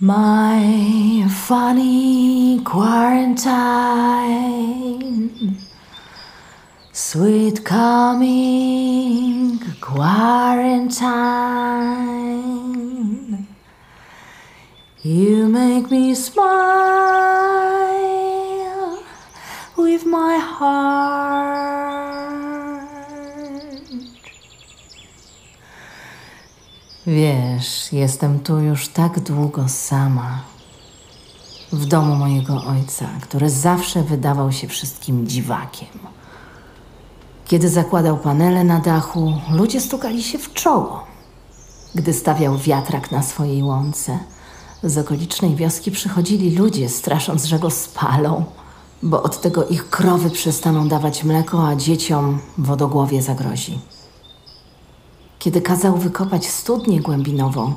My funny quarantine, sweet coming quarantine. You make me smile with my heart. Wiesz, jestem tu już tak długo sama. W domu mojego ojca, który zawsze wydawał się wszystkim dziwakiem. Kiedy zakładał panele na dachu, ludzie stukali się w czoło. Gdy stawiał wiatrak na swojej łące, z okolicznej wioski przychodzili ludzie, strasząc, że go spalą, bo od tego ich krowy przestaną dawać mleko, a dzieciom wodogłowie zagrozi. Kiedy kazał wykopać studnię głębinową,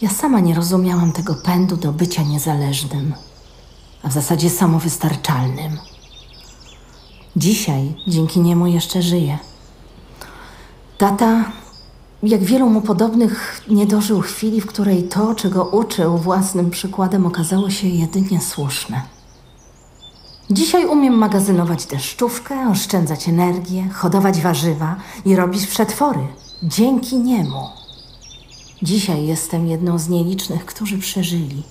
ja sama nie rozumiałam tego pędu do bycia niezależnym, a w zasadzie samowystarczalnym. Dzisiaj dzięki niemu jeszcze żyję. Tata, jak wielu mu podobnych, nie dożył chwili, w której to, czego uczył własnym przykładem, okazało się jedynie słuszne. Dzisiaj umiem magazynować deszczówkę, oszczędzać energię, hodować warzywa i robić przetwory. Dzięki niemu. Dzisiaj jestem jedną z nielicznych, którzy przeżyli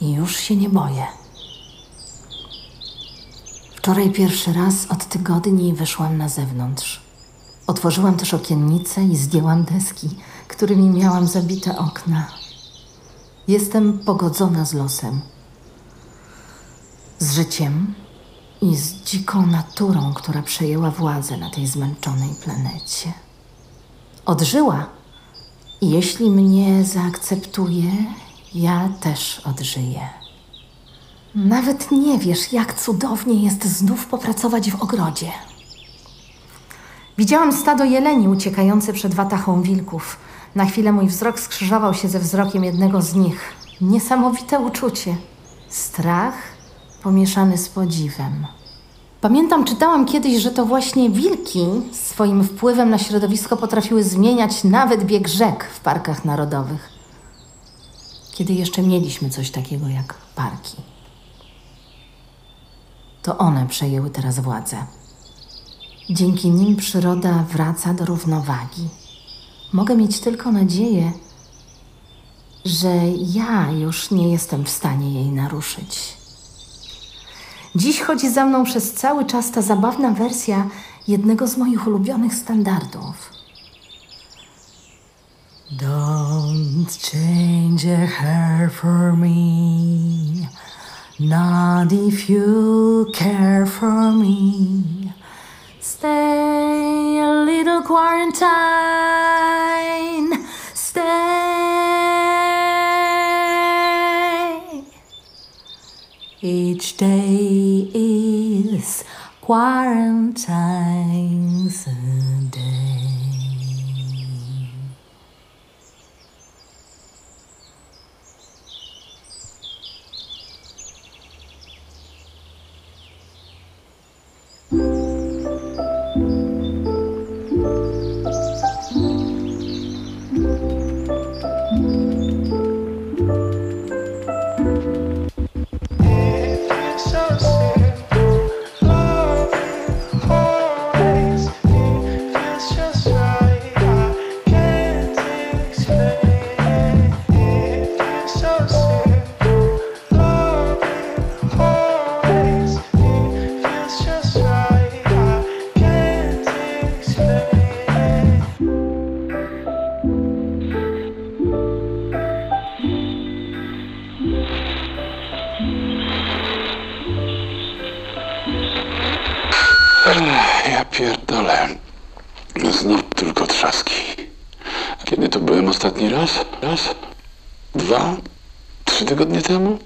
i już się nie boję. Wczoraj pierwszy raz od tygodni wyszłam na zewnątrz. Otworzyłam też okiennicę i zdjęłam deski, którymi miałam zabite okna. Jestem pogodzona z losem, z życiem i z dziką naturą, która przejęła władzę na tej zmęczonej planecie. Odżyła i jeśli mnie zaakceptuje, ja też odżyję. Nawet nie wiesz, jak cudownie jest znów popracować w ogrodzie. Widziałam stado jeleni uciekające przed watachą wilków. Na chwilę mój wzrok skrzyżował się ze wzrokiem jednego z nich. Niesamowite uczucie. Strach pomieszany z podziwem. Pamiętam, czytałam kiedyś, że to właśnie wilki swoim wpływem na środowisko potrafiły zmieniać nawet bieg rzek w parkach narodowych. Kiedy jeszcze mieliśmy coś takiego jak parki. To one przejęły teraz władzę. Dzięki nim przyroda wraca do równowagi. Mogę mieć tylko nadzieję, że ja już nie jestem w stanie jej naruszyć. Dziś chodzi za mną przez cały czas ta zabawna wersja jednego z moich ulubionych standardów. Don't change a hair for me, not if you care for me. Stay a little quarantine, Each day is quarantine's a day. Znów tylko trzaski. Kiedy to byłem ostatni raz? Raz? Dwa? Trzy tygodnie temu?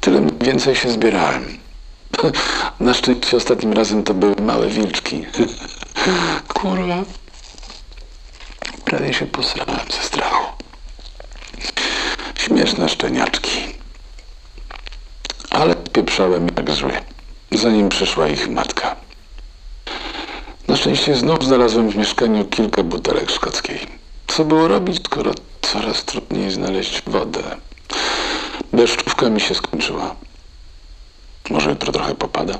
Tyle więcej się zbierałem. Na szczęście ostatnim razem to były małe wilczki. Kurwa. Prawie się posrałem ze strachu. Śmieszne szczeniaczki. Ale pieprzałem jak zły, zanim przyszła ich matka. Szczęście znów znalazłem w mieszkaniu kilka butelek szkockiej. Co było robić, skoro coraz trudniej znaleźć wodę? Deszczówka mi się skończyła. Może jutro trochę popada?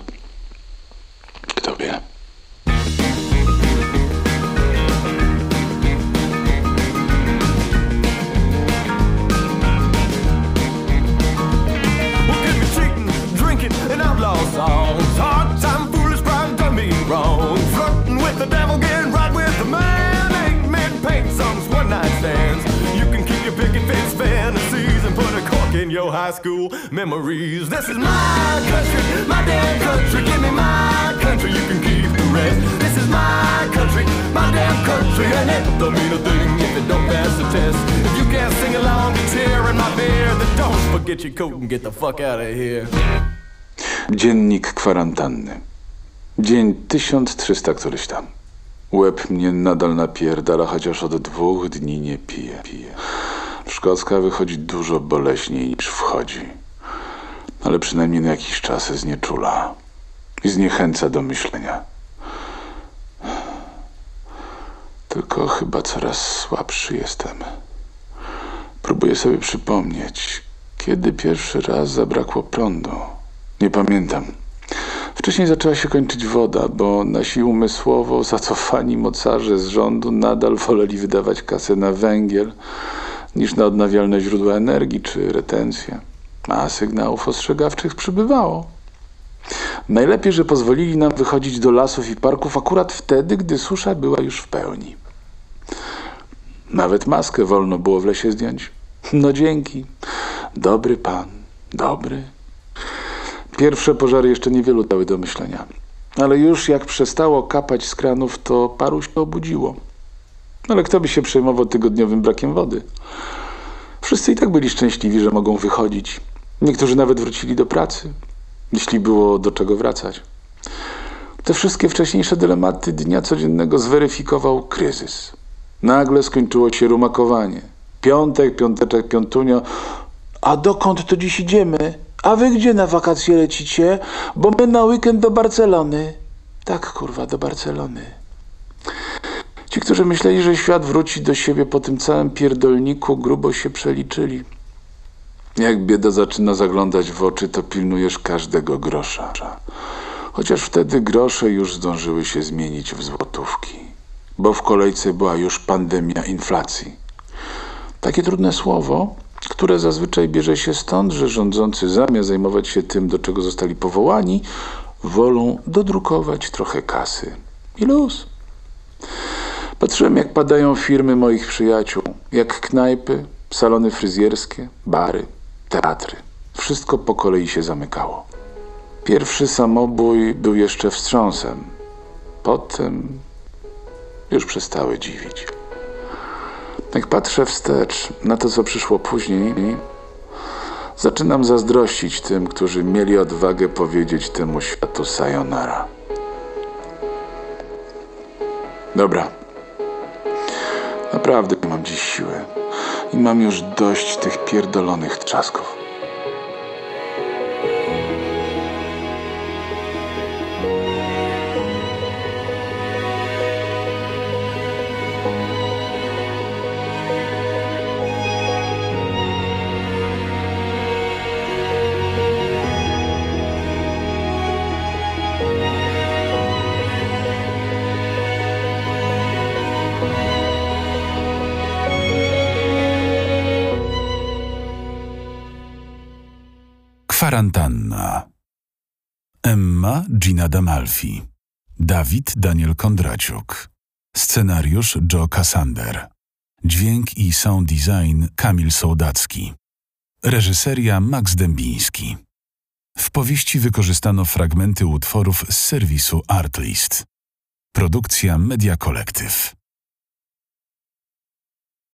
Kto wie? In your high school memories. This is my country, my damn country. Give me my country, you can keep the rest. This is my country, my damn country, and it don't mean a thing if it don't pass the test. If you can't sing along my beer, then don't forget your coat and get the fuck out of here. Dziennik kwarantanny. Dzień 1300 któryś tam. Łeb mnie nadal napierdala, chociaż od dwóch dni nie piję. Szkocka wychodzi dużo boleśniej niż wchodzi. Ale przynajmniej na jakiś czas znieczula. I zniechęca do myślenia. Tylko chyba coraz słabszy jestem. Próbuję sobie przypomnieć, kiedy pierwszy raz zabrakło prądu. Nie pamiętam. Wcześniej zaczęła się kończyć woda, bo nasi umysłowo zacofani mocarze z rządu nadal woleli wydawać kasę na węgiel niż na odnawialne źródła energii czy retencję. A sygnałów ostrzegawczych przybywało. Najlepiej, że pozwolili nam wychodzić do lasów i parków akurat wtedy, gdy susza była już w pełni. Nawet maskę wolno było w lesie zdjąć. No dzięki. Dobry pan, dobry. Pierwsze pożary jeszcze niewielu dały do myślenia. Ale już jak przestało kapać z kranów, to paru się obudziło. Ale kto by się przejmował tygodniowym brakiem wody? Wszyscy i tak byli szczęśliwi, że mogą wychodzić. Niektórzy nawet wrócili do pracy, jeśli było do czego wracać. Te wszystkie wcześniejsze dylematy dnia codziennego zweryfikował kryzys. Nagle skończyło się rumakowanie. Piątek, piąteczek, piątunio. A dokąd to dziś idziemy? A wy gdzie na wakacje lecicie? Bo my na weekend do Barcelony. Tak, kurwa, do Barcelony. Ci, którzy myśleli, że świat wróci do siebie po tym całym pierdolniku, grubo się przeliczyli. Jak bieda zaczyna zaglądać w oczy, to pilnujesz każdego grosza. Chociaż wtedy grosze już zdążyły się zmienić w złotówki, bo w kolejce była już pandemia inflacji. Takie trudne słowo, które zazwyczaj bierze się stąd, że rządzący zamiast zajmować się tym, do czego zostali powołani, wolą dodrukować trochę kasy. I luz. Patrzyłem, jak padają firmy moich przyjaciół, jak knajpy, salony fryzjerskie, bary, teatry. Wszystko po kolei się zamykało. Pierwszy samobój był jeszcze wstrząsem. Potem już przestały dziwić. Jak patrzę wstecz na to, co przyszło później, zaczynam zazdrościć tym, którzy mieli odwagę powiedzieć temu światu sayonara. Dobra. Naprawdę mam dziś siły. I mam już dość tych pierdolonych trzasków. Kwarantanna. Emma Gina Damalfi. Dawid Daniel Kondraciuk. Scenariusz Joe Cassander. Dźwięk i sound design Kamil Sołdacki. Reżyseria Max Dębiński. W powieści wykorzystano fragmenty utworów z serwisu Artlist. Produkcja Media Collective.